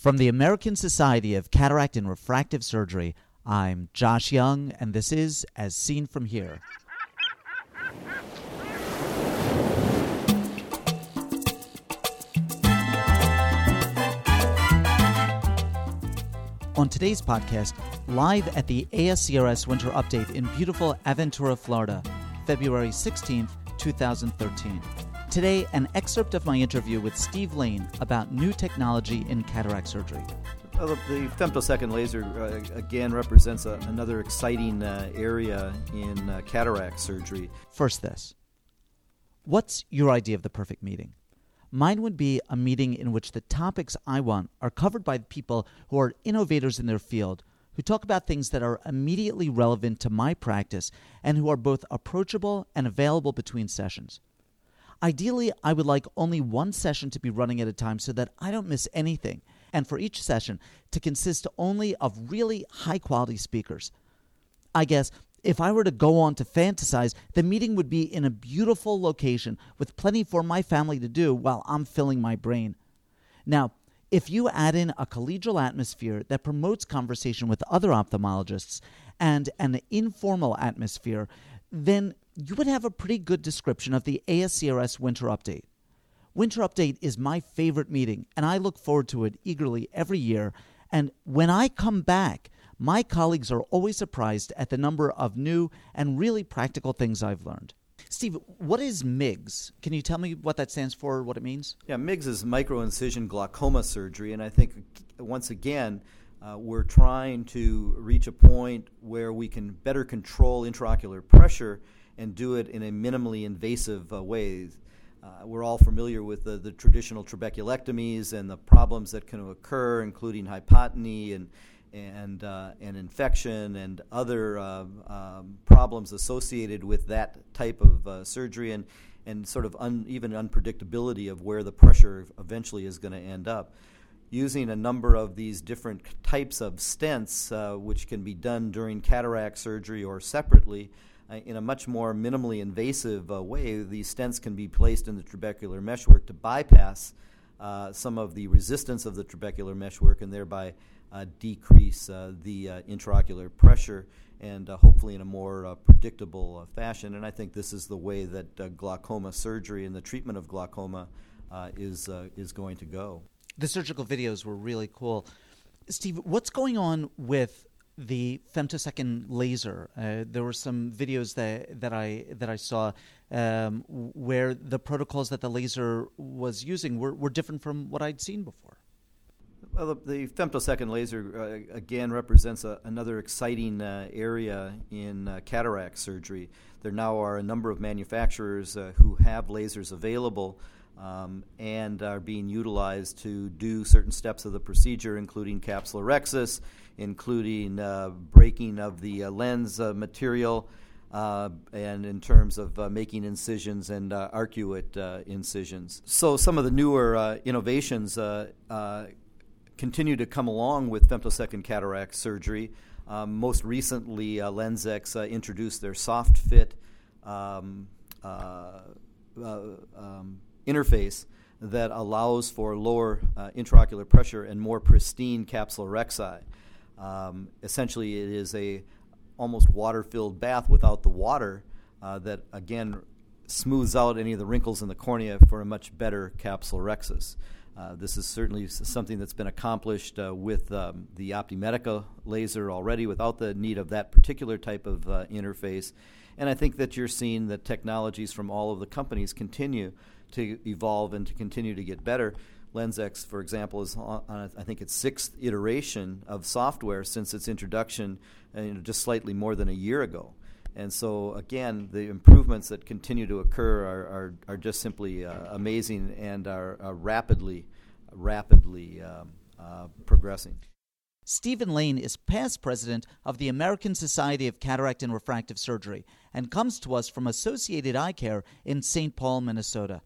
From the American Society of Cataract and Refractive Surgery, I'm Josh Young, and this is As Seen From Here. On today's podcast, live at the ASCRS Winter Update in beautiful Aventura, Florida, February 16th, 2013. Today, an excerpt of my interview with Steve Lane about new technology in cataract surgery. Well, the femtosecond laser uh, again represents a, another exciting uh, area in uh, cataract surgery. First, this. What's your idea of the perfect meeting? Mine would be a meeting in which the topics I want are covered by people who are innovators in their field, who talk about things that are immediately relevant to my practice, and who are both approachable and available between sessions. Ideally, I would like only one session to be running at a time so that I don't miss anything, and for each session to consist only of really high quality speakers. I guess if I were to go on to fantasize, the meeting would be in a beautiful location with plenty for my family to do while I'm filling my brain. Now, if you add in a collegial atmosphere that promotes conversation with other ophthalmologists and an informal atmosphere, then you would have a pretty good description of the ASCRS Winter Update. Winter Update is my favorite meeting, and I look forward to it eagerly every year. And when I come back, my colleagues are always surprised at the number of new and really practical things I've learned. Steve, what is MIGS? Can you tell me what that stands for, what it means? Yeah, MIGS is microincision glaucoma surgery, and I think once again, uh, we're trying to reach a point where we can better control intraocular pressure and do it in a minimally invasive uh, way. Uh, we're all familiar with the, the, traditional trabeculectomies and the problems that can occur, including hypotony and and uh, and infection and other uh, um, problems associated with that type of uh, surgery and and sort of un, even unpredictability of where the pressure eventually is going to end up. Using a number of these different types of stents, uh, which can be done during cataract surgery or separately, in a much more minimally invasive uh, way, these stents can be placed in the trabecular meshwork to bypass uh, some of the resistance of the trabecular meshwork and thereby uh, decrease uh, the uh, intraocular pressure and hopefully in a more predictable fashion. And I think this is the way that glaucoma surgery and the treatment of glaucoma is, is going to go. The surgical videos were really cool. Steve, what's going on with the femtosecond laser. Uh, there were some videos that that I that I saw um, where the protocols that the laser was using were, were different from what I'd seen before. Well, the, the femtosecond laser uh, again represents a, another exciting uh, area in uh, cataract surgery. There now are a number of manufacturers uh, who have lasers available um, and are being utilized to do certain steps of the procedure, including capsulorhexis, including uh, breaking of the uh, lens uh, material, uh, and in terms of uh, making incisions and uh, arcuate incisions. So, some of the newer innovations continue to come along with femtosecond cataract surgery. Um, most recently, LenSx introduced their SoftFit. Um, um, interface that allows for lower uh, intraocular pressure and more pristine capsulorhexi. Um, essentially, it is a almost water-filled bath without the water uh, that again smooths out any of the wrinkles in the cornea for a much better capsulorhexis. Uh, this is certainly something that's been accomplished uh, with um, the OptiMedica laser already without the need of that particular type of uh, interface. And I think that you're seeing that technologies from all of the companies continue to evolve and to continue to get better. LenSx, for example, is on, on I think its sixth iteration of software since its introduction, uh, you know, just slightly more than a year ago. And so, again, the improvements that continue to occur are, are, are just simply uh, amazing and are, are rapidly, rapidly um, uh, progressing. Stephen Lane is past president of the American Society of Cataract and Refractive Surgery and comes to us from Associated Eye Care in St. Paul, Minnesota.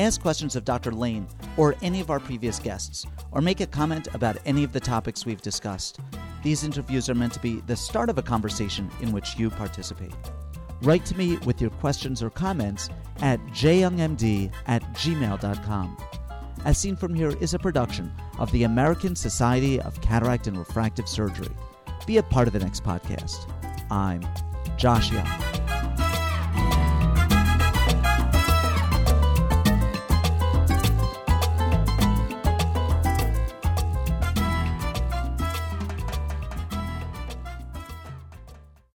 Ask questions of Dr. Lane or any of our previous guests, or make a comment about any of the topics we've discussed. These interviews are meant to be the start of a conversation in which you participate. Write to me with your questions or comments at jyoungmd at gmail.com. As Seen From Here is a production of the American Society of Cataract and Refractive Surgery. Be a part of the next podcast. I'm Josh Young.